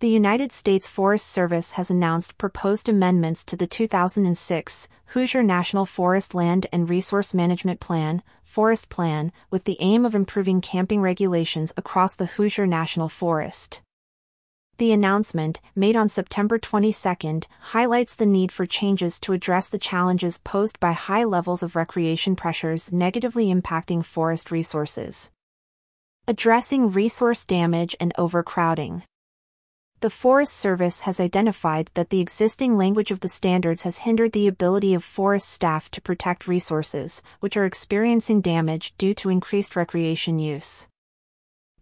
The United States Forest Service has announced proposed amendments to the 2006 Hoosier National Forest Land and Resource Management Plan, Forest Plan, with the aim of improving camping regulations across the Hoosier National Forest. The announcement, made on September 22, highlights the need for changes to address the challenges posed by high levels of recreation pressures negatively impacting forest resources. Addressing resource damage and overcrowding. The Forest Service has identified that the existing language of the standards has hindered the ability of forest staff to protect resources, which are experiencing damage due to increased recreation use.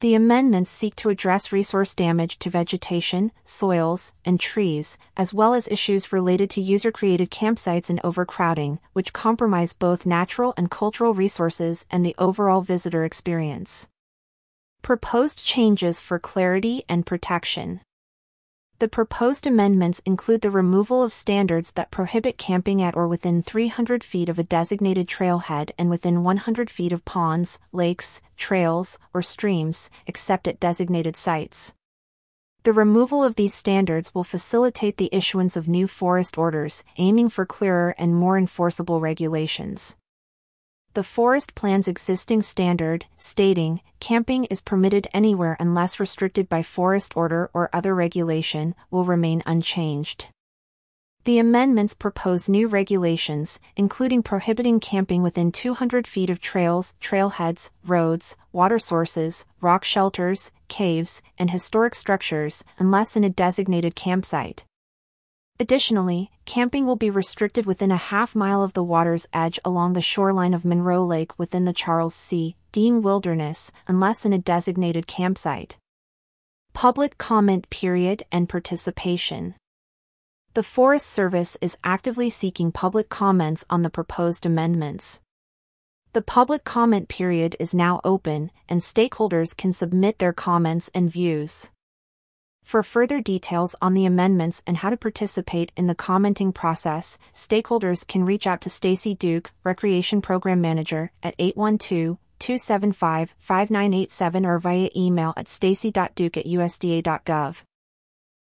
The amendments seek to address resource damage to vegetation, soils, and trees, as well as issues related to user created campsites and overcrowding, which compromise both natural and cultural resources and the overall visitor experience. Proposed changes for clarity and protection. The proposed amendments include the removal of standards that prohibit camping at or within 300 feet of a designated trailhead and within 100 feet of ponds, lakes, trails, or streams, except at designated sites. The removal of these standards will facilitate the issuance of new forest orders, aiming for clearer and more enforceable regulations the forest plan's existing standard, stating, camping is permitted anywhere unless restricted by forest order or other regulation, will remain unchanged. The amendments propose new regulations, including prohibiting camping within 200 feet of trails, trailheads, roads, water sources, rock shelters, caves, and historic structures, unless in a designated campsite. Additionally, camping will be restricted within a half mile of the water's edge along the shoreline of Monroe Lake within the Charles C. Deam Wilderness, unless in a designated campsite. Public comment period and participation. The Forest Service is actively seeking public comments on the proposed amendments. The public comment period is now open, and stakeholders can submit their comments and views. For further details on the amendments and how to participate in the commenting process, stakeholders can reach out to Stacy Duke, Recreation Program Manager, at 812-275-5987 or via email at stacy.duke at usda.gov.